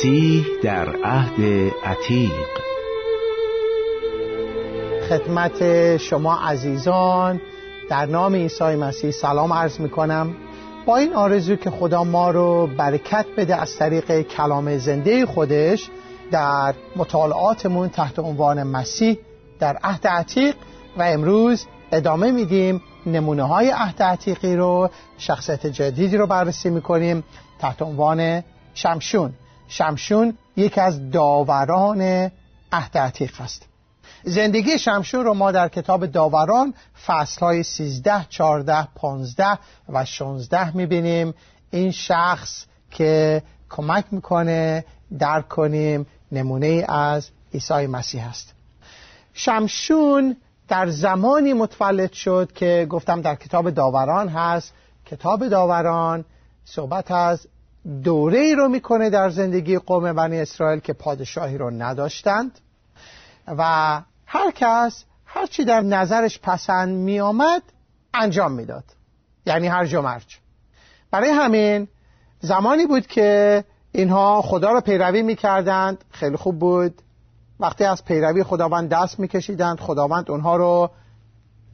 مسیح در عهد عتیق. خدمت شما عزیزان در نام عیسی مسیح سلام عرض می کنم با این آرزو که خدا ما رو برکت بده از طریق کلام زنده خودش در مطالعاتمون تحت عنوان مسیح در عهد عتیق و امروز ادامه میدیم نمونه های عهد عتیقی رو شخصیت جدیدی رو بررسی می‌کنیم تحت عنوان شمشون. شمشون یکی از داوران عهد عتیق است. زندگی شمشون رو ما در کتاب داوران فصل های 13, 14, 15 و 16 می‌بینیم. این شخص که کمک می‌کنه درک کنیم نمونه از عیسی مسیح است. شمشون در زمانی متولد شد که گفتم در کتاب داوران هست. کتاب داوران صحبت از دوره ای رو می‌کنه در زندگی قوم بنی اسرائیل که پادشاهی رو نداشتند و هر کس هرچی در نظرش پسند می آمد انجام می‌داد. یعنی هر و مرج. برای همین زمانی بود که اینها خدا را پیروی می‌کردند. خیلی خوب بود. وقتی از پیروی خداوند دست میکشیدند خداوند اونها رو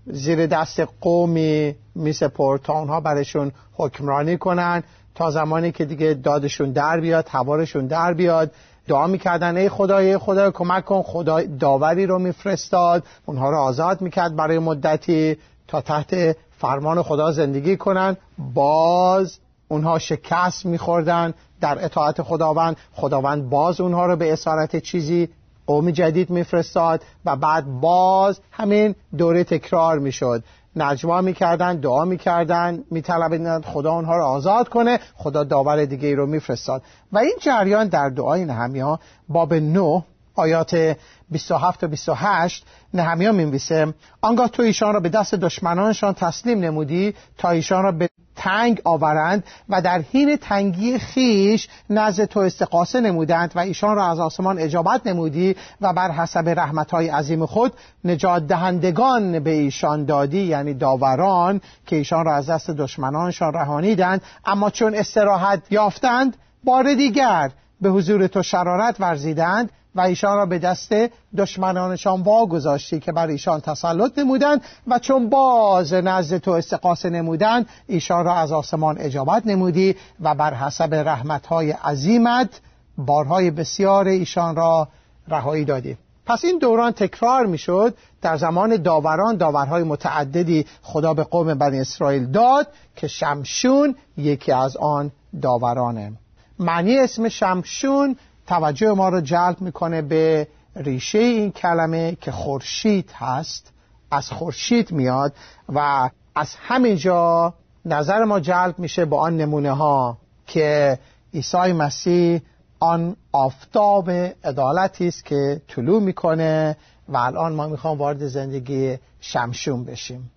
زیر دست قومی میسپرد تا اونها برشون حکمرانی کنند. تا زمانی که دیگه دادشون در بیاد هوارشون در بیاد دعا می‌کردن ای خدای خدا کمک کن خدا داوری رو میفرستاد. اونها رو آزاد می‌کرد برای مدتی تا تحت فرمان خدا زندگی کنن. باز اونها شکست میخوردن در اطاعت خداوند. خداوند باز اونها رو به اسارت چیزی قوم جدید میفرستاد و بعد باز همین دوره تکرار می‌شد. نجوا می‌کردن دعا می‌کردن میطلبیدن خدا اونها رو آزاد کنه خدا داور دیگه ای رو میفرستاد. و این جریان در دعای نهمیا باب 9 آیات 27 و 28 نهمیا می‌نویسه آنگاه تو ایشان را به دست دشمنانشان تسلیم نمودی تا ایشان را به تنگ آورند و در حین تنگی خیش نزد تو استقاسه نمودند و ایشان را از آسمان اجابت نمودی و بر حسب رحمتهای عظیم خود نجات دهندگان به ایشان دادی یعنی داوران که ایشان را از دست دشمنانشان رهانیدند. اما چون استراحت یافتند بار دیگر به حضور تو شرارت ورزیدند و ایشان را به دست دشمنانشان واگذاشتی که بر ایشان تسلط نمودند و چون باز نزد تو استقاسه نمودند ایشان را از آسمان اجابت نمودی و بر حسب رحمتهای عظیمت بارهای بسیار ایشان را رهایی دادی. پس این دوران تکرار می‌شد. در زمان داوران داورهای متعددی خدا به قوم بنی اسرائیل داد که شمشون یکی از آن داورانه. معنی اسم شمشون توجه ما رو جلب می‌کنه به ریشه این کلمه که خورشید هست. از خورشید میاد و از همینجا نظر ما جلب میشه با آن نمونه ها که عیسی مسیح آن آفتاب عدالتی است که طلوع می‌کنه و الان ما می‌خوام وارد زندگی شمشون بشیم.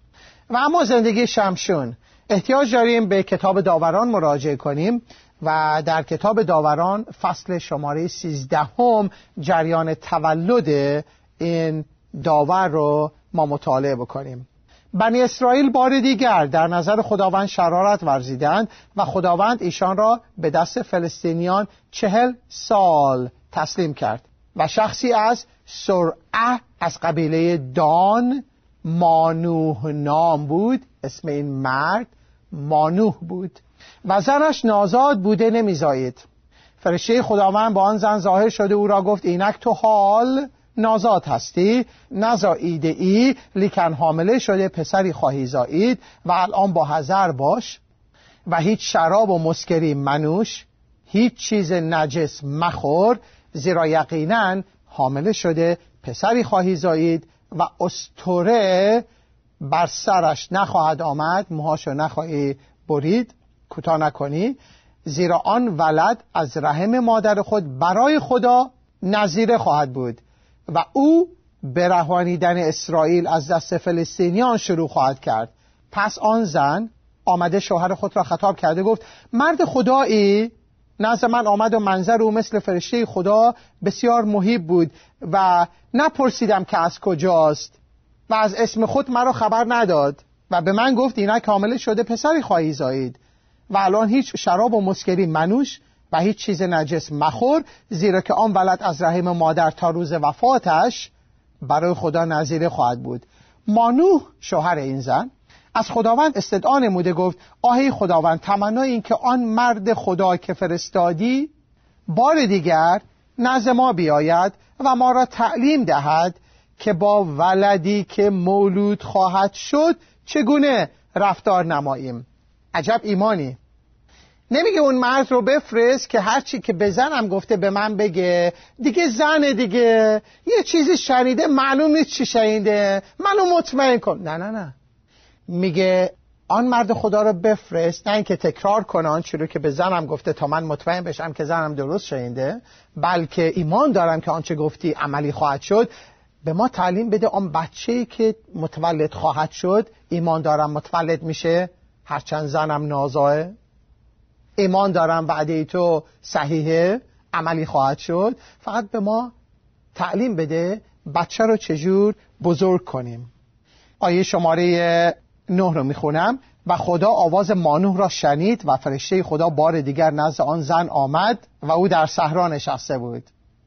و اما زندگی شمشون احتیاج داریم به کتاب داوران مراجعه کنیم. و در کتاب داوران فصل شماره سیزدهم جریان تولد این داور رو ما مطالعه بکنیم. بنی اسرائیل بار دیگر در نظر خداوند شرارت ورزیدند و خداوند ایشان را به دست فلسطینیان چهل سال تسلیم کرد و شخصی از سرعه از قبیله دان مانوه نام بود اسم این مرد مانوه بود. و زنش نازاد بوده نمیزایید فرشته خداوند با آن زن ظاهر شده او را گفت اینک تو حال نازاد هستی نزاییده ای لیکن حامله شده پسری خواهی زایید و الان با حذر باش و هیچ شراب و مسکری منوش هیچ چیز نجس مخور زیرا یقینا حامله شده پسری خواهی زایید و استوره بر سرش نخواهد آمد موهاشو نخواهی برید. کوتاه نکنی زیرا آن ولد از رحم مادر خود برای خدا نظیره خواهد بود و او به رهانیدن اسرائیل از دست فلسطینیان شروع خواهد کرد. پس آن زن آمده شوهر خود را خطاب کرده گفت مرد خدایی نزد من آمد و منظر او مثل فرشته خدا بسیار محیب بود و نپرسیدم که از کجاست و از اسم خود مرا خبر نداد و به من گفت اینک کامل شده پسری خواهی زایید. و الان هیچ شراب و مسکری منوش و هیچ چیز نجس مخور زیرا که آن ولد از رحم مادر تا روز وفاتش برای خدا نظیره خواهد بود. مانوح شوهر این زن از خداوند استدعا نموده گفت آهی خداوند تمنای این که آن مرد خدا که فرستادی بار دیگر نزد ما بیاید و ما را تعلیم دهد که با ولدی که مولود خواهد شد چگونه رفتار نماییم. عجب ایمانی. نمیگه اون مرد رو بفرست که هرچی که به زنم گفته به من بگه دیگه زن دیگه. یه چیزی شنیده معلوم نیست چی شنیده. منو مطمئن کن. نه نه نه. میگه آن مرد خدا رو بفرست نه اینکه تکرار کنه آنچه رو که به زنم گفته تا من مطمئن بشم که زنم درست شنیده بلکه ایمان دارم که آنچه گفتی عملی خواهد شد. به ما تعلیم بده آن بچه که متولد خواهد شد. ایمان دارم متولد میشه. هرچند زنم نازاه ایمان دارم وعده تو صحیحه. عملی خواهد شد. فقط به ما تعلیم بده بچه رو چجور بزرگ کنیم. آیه شماره نه رو می‌خونم. و خدا آواز مانوح را شنید و فرشته خدا بار دیگر نزد آن زن آمد و او در صحرا نشسته بود.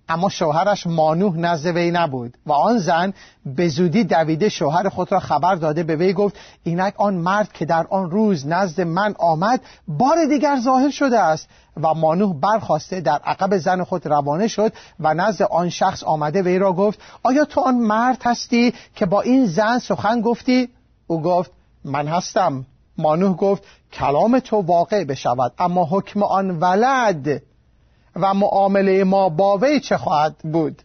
اما شوهرش مانوح نزد وی نبود و آن زن به زودی دویده شوهر خود را خبر داده به وی گفت اینک آن مرد که در آن روز نزد من آمد بار دیگر ظاهر شده است. و مانوح برخواسته در عقب زن خود روانه شد و نزد آن شخص آمده وی را گفت آیا تو آن مرد هستی که با این زن سخن گفتی؟ او گفت من هستم. مانوح گفت کلام تو واقع بشود اما حکم آن ولد. و معامله ما با وی چه خواهد بود؟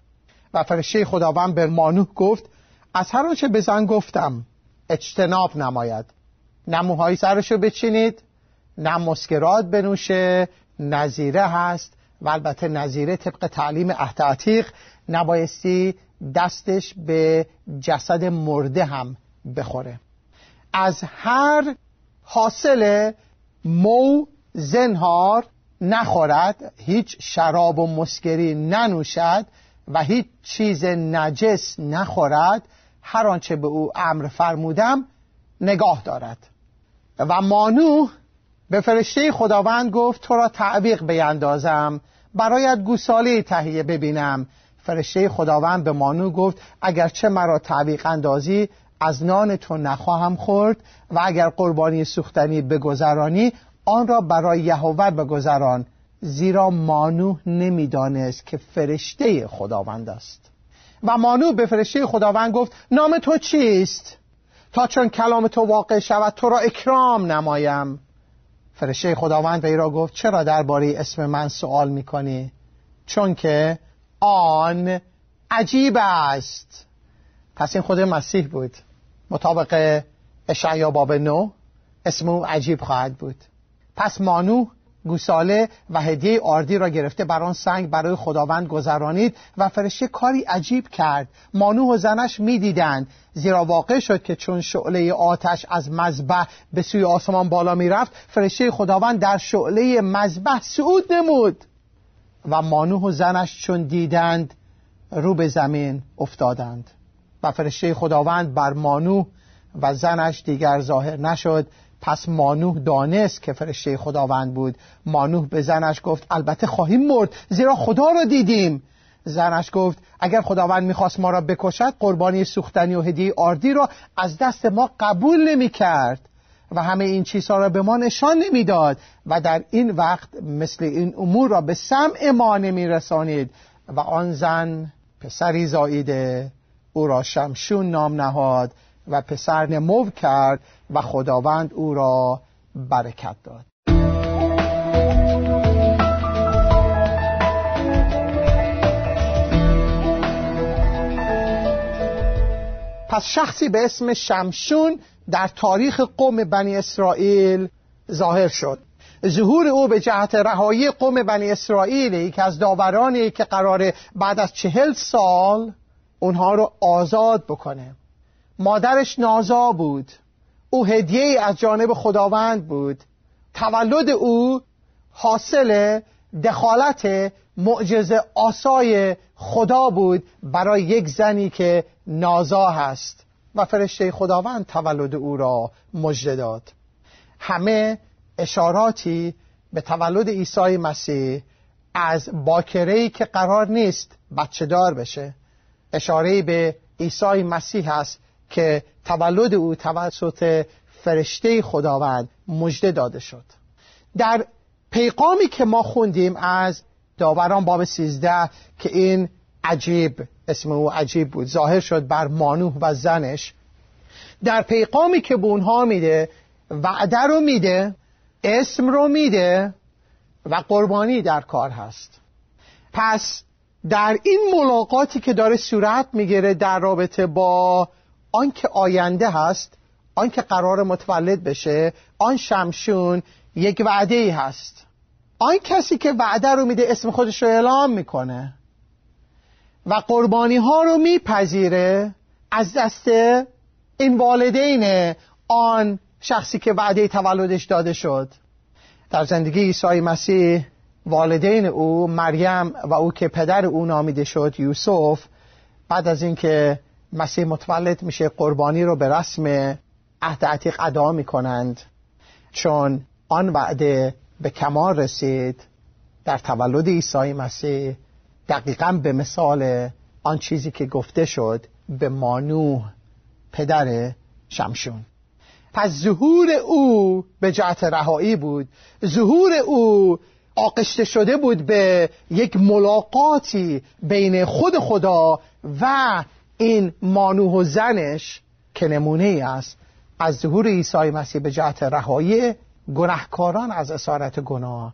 و فرشته خداوند به مانوح گفت از هر آنچه به زن گفتم اجتناب نماید. نه موهای سرشو بچینید نه مسکرات بنوشه نظیره هست و البته نظیره طبق تعلیم عهد عتیق نبایستی دستش به جسد مرده هم بخوره. از هر حاصل مو زنهار نخورد هیچ شراب و مسکری ننوشد و هیچ چیز نجس نخورد هر آنچه به او امر فرمودم نگاه دارد. و مانو به فرشته خداوند گفت تو را تعویق بیندازم برایت گوساله تهیه ببینم. فرشته خداوند به مانو گفت اگرچه مرا تعویق اندازی از نان تو نخواهم خورد و اگر قربانی سوختنی بگذرانی آن را برای یهوه بگذران زیرا مانوح نمی‌دانست که فرشته خداوند است. و مانوح به فرشته خداوند گفت نام تو چیست؟ تا چون کلام تو واقع شود تو را اکرام نمایم. فرشته خداوند به را گفت چرا درباره اسم من سوال می‌کنی؟ چون که آن عجیب است. پس این خود مسیح بود. مطابق اشعیا باب نو اسم او عجیب خواهد بود. پس مانو گوساله و هدیه آردی را گرفته بر آن سنگ برای خداوند گذرانید و فرشته کاری عجیب کرد. مانو و زنش می‌دیدند. زیرا واقع شد که چون شعله آتش از مذبح به سوی آسمان بالا می‌رفت فرشته خداوند در شعله مذبح صعود نمود. و مانوح و زنش چون دیدند رو به زمین افتادند. و فرشته خداوند بر مانوح و زنش دیگر ظاهر نشد. پس مانوح دانست که فرشته خداوند بود. مانوح به زنش گفت البته خواهیم مرد زیرا خدا را دیدیم. زنش گفت اگر خداوند می‌خواست ما را بکشد قربانی سوختنی و هدیه آردی را از دست ما قبول نمی کرد و همه این چیزها را به ما نشان نمی‌داد و در این وقت مثل این امور را به سمع ما نمی رسانید و آن زن پسری زاییده او را شمشون نام نهاد و پسر نمو کرد و خداوند او را برکت داد. پس شخصی به اسم شمشون در تاریخ قوم بنی اسرائیل ظاهر شد. ظهور او به جهت رهایی قوم بنی اسرائیل یکی از داورانی که قراره بعد از چهل سال اونها رو آزاد بکنه. مادرش نازا بود. او هدیه از جانب خداوند بود. تولد او حاصل دخالت معجزه آسای خدا بود برای یک زنی که نازا هست. و فرشته خداوند تولد او را مژده داد. همه اشاراتی به تولد عیسی مسیح از باکرهی که قرار نیست بچه دار بشه. اشاره به عیسی مسیح است که تولد او توسط فرشته خداوند مژده داده شد. در پیغامی که ما خوندیم از داوران باب 13 که این عجیب اسم او عجیب بود ظاهر شد بر مانوح و زنش در پیغامی که به اونها میده وعده رو میده اسم رو میده و قربانی در کار هست. پس در این ملاقاتی که داره صورت می‌گیره در رابطه با آنکه آینده هست آنکه قرار متولد بشه آن شمشون یک وعده ای هست. آن کسی که وعده رو میده اسم خودش رو اعلام می‌کنه و قربانی ها رو میپذیره از دست این والدین آن شخصی که وعده تولدش داده شد. در زندگی عیسی مسیح والدین او مریم و او که پدر او نامیده شد یوسف بعد از اینکه مسیح متولد میشه قربانی رو به رسم عهد عتیق ادا می‌کنند. چون آن وعده به کمال رسید در تولد عیسی مسیح دقیقا به مثال آن چیزی که گفته شد به مانوح پدر شمشون. پس ظهور او به جهت رهایی بود. ظهور او آقشته شده بود به یک ملاقاتی بین خود خدا و این مانوح و زنش که نمونه ای است از ظهور عیسی مسیح به جهت رهایی گناهکاران از اسارت گناه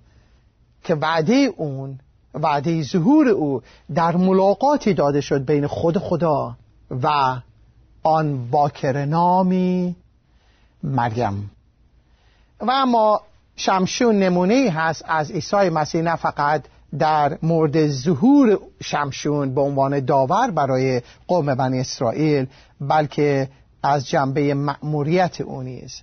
که وعده اون وعده ظهور او در ملاقاتی داده شد بین خود خدا و آن باکر نامی مریم. و اما شمشون نمونه هست از عیسی مسیح نه فقط در مورد ظهور شمشون به عنوان داور برای قوم بنی اسرائیل بلکه از جنبه مأموریت او نیز.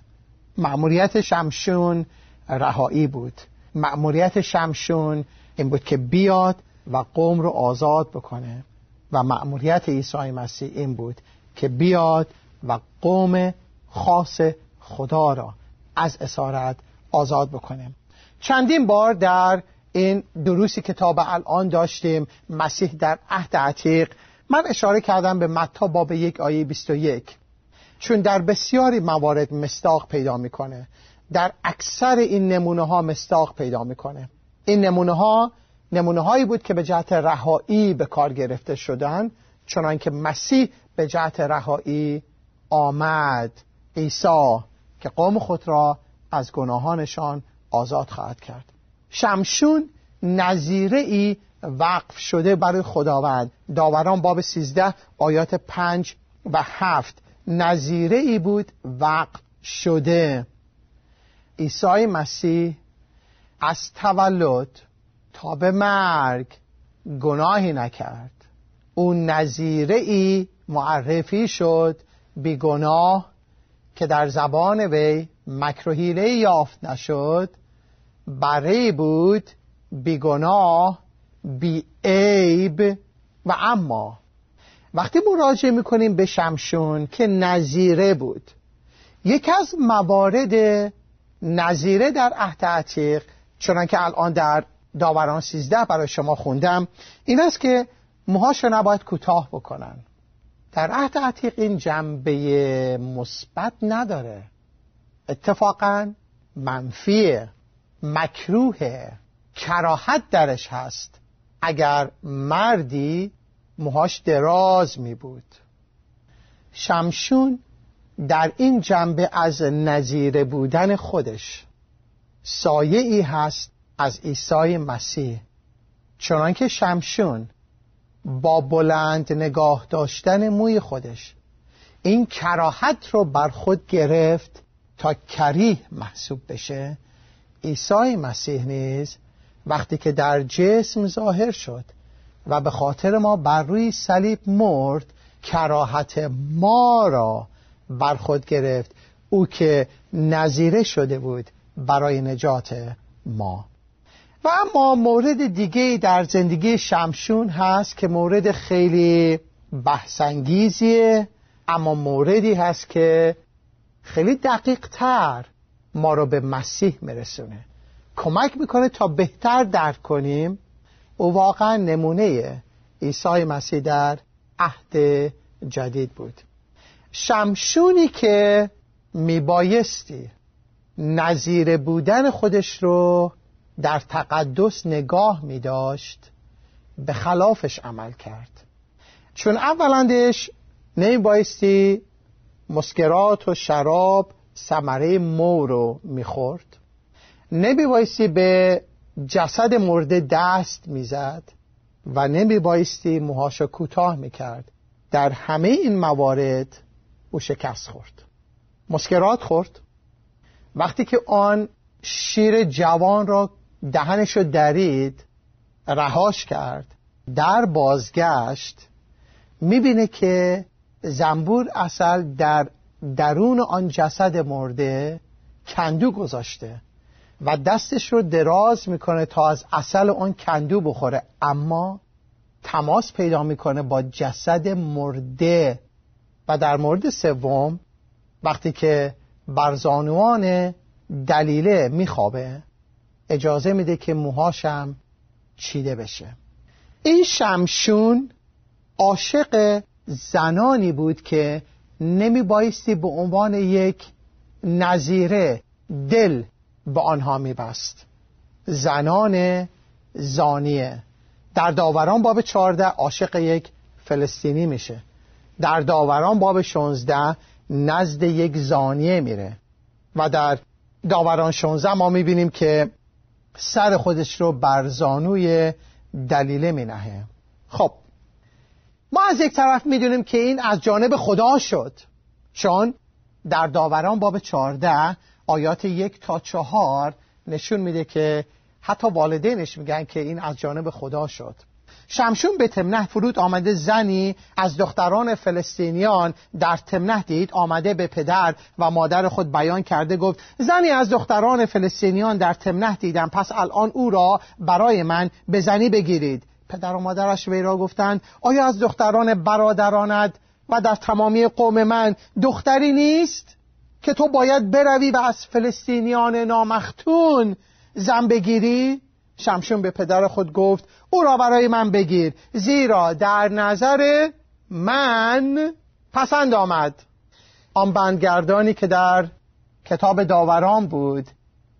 مأموریت شمشون رهایی بود. مأموریت شمشون این بود که بیاد و قوم رو آزاد بکنه. و مأموریت عیسی مسیح این بود که بیاد و قوم خاص خدا را از اسارت آزاد بکنه. چندین بار در این دروسی که تا به الان داشتیم مسیح در عهد عتیق من اشاره کردم به متا باب یک آیه 21 چون در بسیاری موارد مستاق پیدا می‌کنه. در اکثر این نمونه ها مستاق پیدا می‌کنه. این نمونه ها نمونه هایی بود که به جهت رهایی به کار گرفته شدن چنانکه مسیح به جهت رهایی آمد. عیسی که قوم خود را از گناهانشان آزاد خواهد کرد. شمشون نظیره ای وقف شده برای خداوند. داوران باب 13 آیات 5 و 7 نظیره ای بود وقف شده. عیسی مسیح از تولد تا به مرگ گناهی نکرد. او نظیره ای معرفی شد بی گناه که در زبان وی مکروهیله یافت نشد. برای بود بیگناه بی عیب و اما. وقتی مراجعه می‌کنیم به شمشون که نظیره بود. یکی از موارد نظیره در عهد عتیق چنان که الان در داوران سیزده برای شما خوندم این است که موهاش نباید کوتاه بکنن. در عهد عتیق این جنبه مثبت نداره. اتفاقا منفیه. مکروه کراهت درش هست اگر مردی موهاش دراز می بود. شمشون در این جنبه از نظیر بودن خودش سایه ای هست از عیسی مسیح. چنانکه شمشون با بلند نگاه داشتن موی خودش این کراهت رو بر خود گرفت تا کریه محسوب بشه عیسی مسیح نیز وقتی که در جسم ظاهر شد و به خاطر ما بر روی صلیب مرد کراهت ما را بر خود گرفت. او که نظیره شده بود برای نجات ما. و اما مورد دیگه در زندگی شمشون هست که مورد خیلی بحثانگیزیه اما موردی هست که خیلی دقیق تر ما رو به مسیح میرسونه. کمک می‌کنه تا بهتر درک کنیم او واقعا نمونه عیسی مسیح در عهد جدید بود. شمشونی که میبایستی نظیر بودن خودش رو در تقدس نگاه می داشت به خلافش عمل کرد. چون اولندش نمی بایستی مسکرات و شراب سمره مو رو می‌خورد. نمی بایستی به جسد مرده دست می‌زد و نمی بایستی موهاشو کوتاه می‌کرد. در همه این موارد او شکست خورد. مسکرات خورد. وقتی که آن شیر جوان را دهنش رو درید رهاش کرد. در بازگشت می‌بینه که زنبور اصل در درون آن جسد مرده کندو گذاشته و دستش رو دراز می‌کنه تا از اصل آن کندو بخوره. اما تماس پیدا می‌کنه با جسد مرده و در مورد سوم وقتی که برزانوان دلیله میخوابه اجازه میده که موهاشم چیده بشه. این شمشون عاشق زنانی بود که نمی بایستی به عنوان یک نظیره دل به آنها میبست. زنان زانیه. در داوران باب 14 عاشق یک فلسطینی میشه. در داوران باب 16 نزد یک زانیه میره. و در داوران 16 ما می‌بینیم که سر خودش رو بر زانوی دلیله می نهه خب ما از یک طرف می‌دونیم که این از جانب خدا شد. چون در داوران باب چهارده آیات یک تا چهار نشون میده که حتی والدینش میگن که این از جانب خدا شد. شمشون به تمنه فرود آمده زنی از دختران فلسطینیان در تمنه دید آمده به پدر و مادر خود بیان کرده گفت زنی از دختران فلسطینیان در تمنه دیدم پس الان او را برای من به زنی بگیرید. پدر و مادرش وی را گفتند آیا از دختران برادرانت و در تمامی قوم من دختری نیست که تو باید بروی و از فلسطینیان نامختون زن بگیری؟ شمشون به پدر خود گفت او را برای من بگیر زیرا در نظر من پسند آمد. آن بندگردانی که در کتاب داوران بود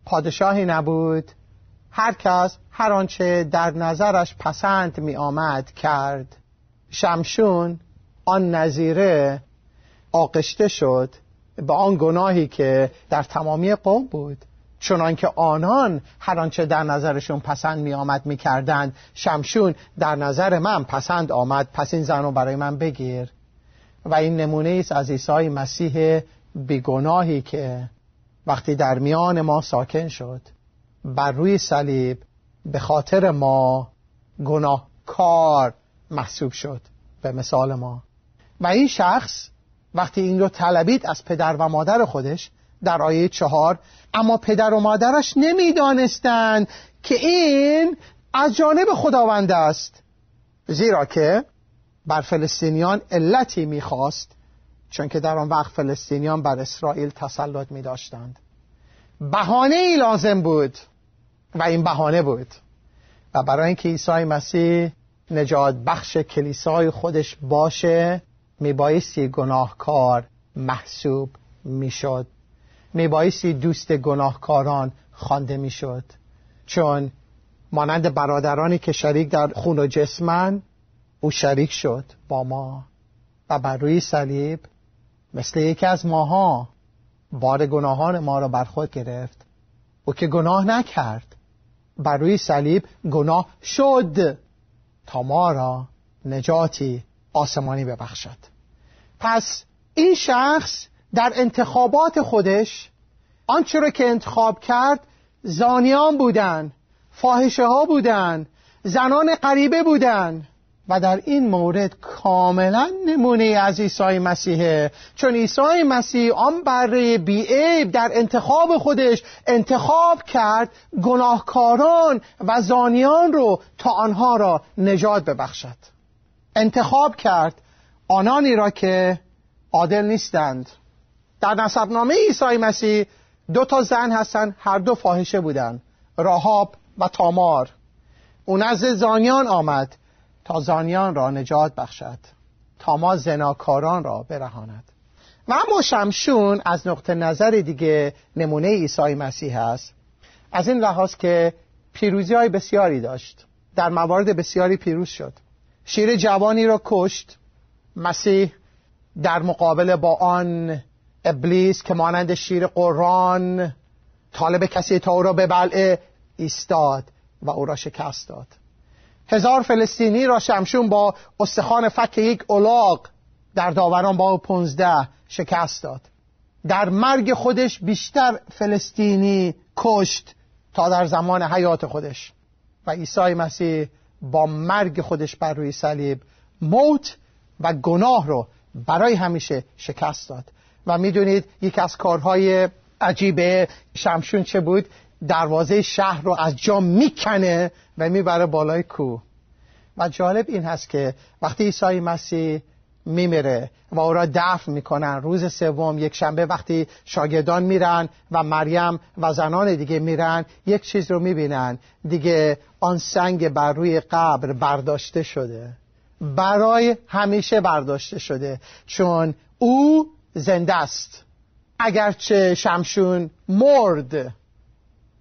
پادشاهی نبود هر کس هر آنچه در نظرش پسند می آمد کرد. شمشون آن نظیره آقشته شد به آن گناهی که در تمامی قوم بود. چنانکه آنان هر آنچه در نظرشون پسند می آمد می کردن. شمشون در نظر من پسند آمد. پس این زن رو برای من بگیر. و این نمونه است از عیسی مسیح بیگناهی که وقتی در میان ما ساکن شد. بر روی صلیب به خاطر ما گناهکار محسوب شد به مثال ما. و این شخص وقتی این رو طلبید از پدر و مادر خودش در آیه چهار اما پدر و مادرش نمی‌دانستند که این از جانب خداوند است. زیرا که بر فلسطینیان علتی می‌خواست چون که در آن وقت فلسطینیان بر اسرائیل تسلط می داشتند بهانه ای لازم بود. و این بهانه بود. و برای اینکه عیسی مسیح نجات بخش کلیسای خودش باشه میبایستی گناهکار محسوب می‌شد. میبایستی دوست گناهکاران خوانده می‌شد. چون مانند برادرانی که شریک در خون و جسمن او شریک شد با ما. و بر روی صلیب مثل یکی از ماها بار گناهان ما را بر خود گرفت. او که گناه نکرد. بر روی صلیب گناه شد. تا ما را نجاتی آسمانی ببخشد. پس این شخص در انتخابات خودش آنچه را که انتخاب کرد زانیان بودن فاحشه ها بودن زنان غریبه بودن. و در این مورد کاملا نمونه از عیسی مسیحه چون عیسی مسیح آن بره بیعیب در انتخاب خودش انتخاب کرد گناهکاران و زانیان رو تا آنها را نجات ببخشد. انتخاب کرد آنانی را که عادل نیستند. در نسبنامه عیسی مسیح دو تا زن هستن هر دو فاحشه بودن راهاب و تامار. او نزد زانیان آمد. تا زانیان را نجات بخشد تا ما زناکاران را برهاند. و اما شمشون از نقطه نظر دیگه نمونه عیسی مسیح است. از این لحاظ که پیروزی های بسیاری داشت. در موارد بسیاری پیروز شد. شیر جوانی را کشت. مسیح در مقابل با آن ابلیس که مانند شیر قرآن طالب کسی تا او را به بلعه ایستاد و او را شکست داد. هزار فلسطینی را شمشون با استخوان فک یک اولاغ در داوران با پونزده شکست داد. در مرگ خودش بیشتر فلسطینی کشت تا در زمان حیات خودش. و عیسی مسیح با مرگ خودش بر روی صلیب موت و گناه رو برای همیشه شکست داد. و می‌دونید یکی از کارهای عجیب شمشون چه بود؟ دروازه شهر رو از جا می‌کنه و می‌بره بالای کوه و جالب این هست که وقتی عیسی مسیح میمیره و او را دفن می‌کنن روز سوم یک شنبه وقتی شاگردان میرن و مریم و زنان دیگه میرن یک چیز رو می‌بینن. دیگه آن سنگ بر روی قبر برداشته شده. برای همیشه برداشته شده. چون او زنده است. اگرچه شمشون مرد.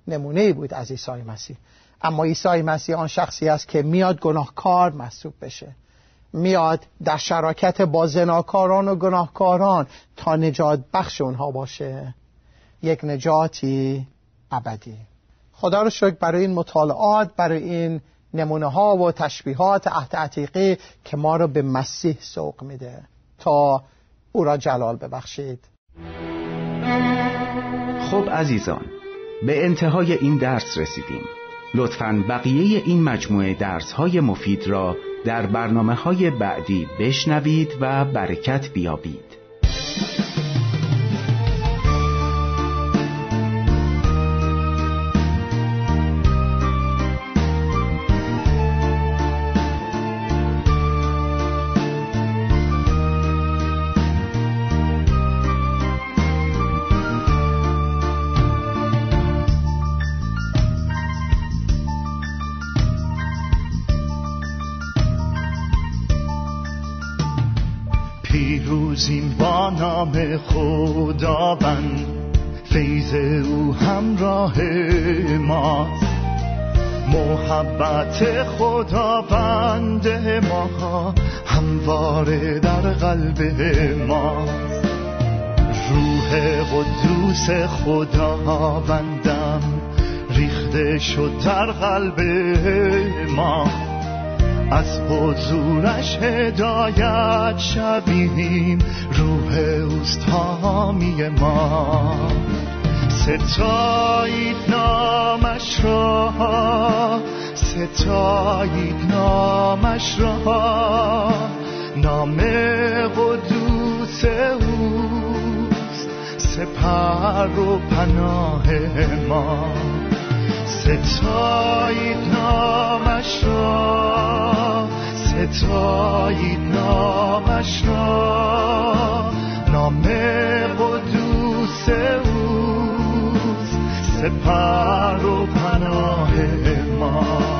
نمونه بود از عیسی مسیح. اما عیسی مسیح آن شخصی است که میاد گناهکار محسوب بشه. میاد در شراکت با زناکاران و گناهکاران تا نجات بخش اونها باشه. یک نجاتی ابدی. خدا رو شکر برای این مطالعات برای این نمونه ها و تشبیهات عهد عتیقی که ما رو به مسیح سوق میده. تا او را جلال ببخشید. خب عزیزان به انتهای این درس رسیدیم. لطفا بقیه این مجموعه درس های مفید را در برنامه های بعدی بشنوید و برکت بیابید. خداوند فیض او همراه ما. محبت خداوند ما همواره در قلب ما. روح قدوس خداوندم ریخته شد در قلب ما. از حضورش هدایت شویم روح اوست حامی ما. ستایید نامش را. ستایید نامش را. نام قدوس اوست. سپر و پناه ما. ستایید نامش را. ستایید نامش را نام قدوس اوست. سپر و پناه ما.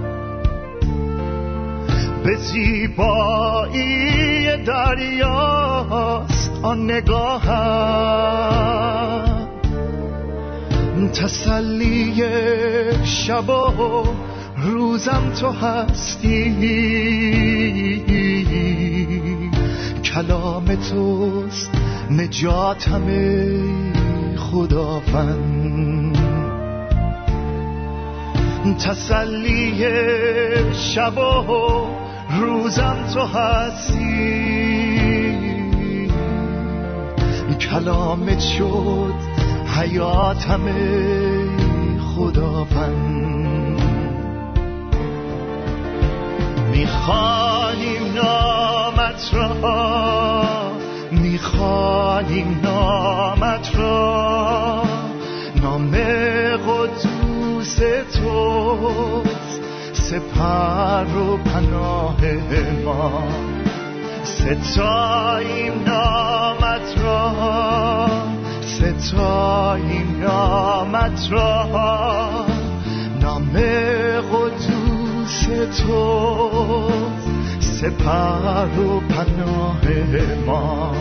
به زیبایی دریاست آن نگاه تسلی شب و روزم تو هستی. کلام توست نجاتم خداوند. تسلی شب و روزم تو هستی. کلامت شد حیاتم خداوند. می‌خوانیم نامت را. می‌خوانیم نامت را. نام قدوس توست سپر و پناه ما. ستاییم نامت را. ستاییم نامت را. نام قدوس تو. سپر و پناه ما.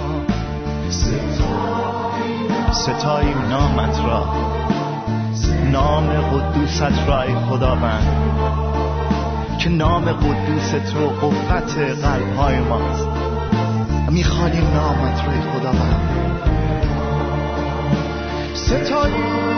ستاییم نامت را. نام قدوست را ای خداوند. که نام قدوس تو قوت قلب های ماست. می‌خوانیم نامت را ای خداوند ستاییم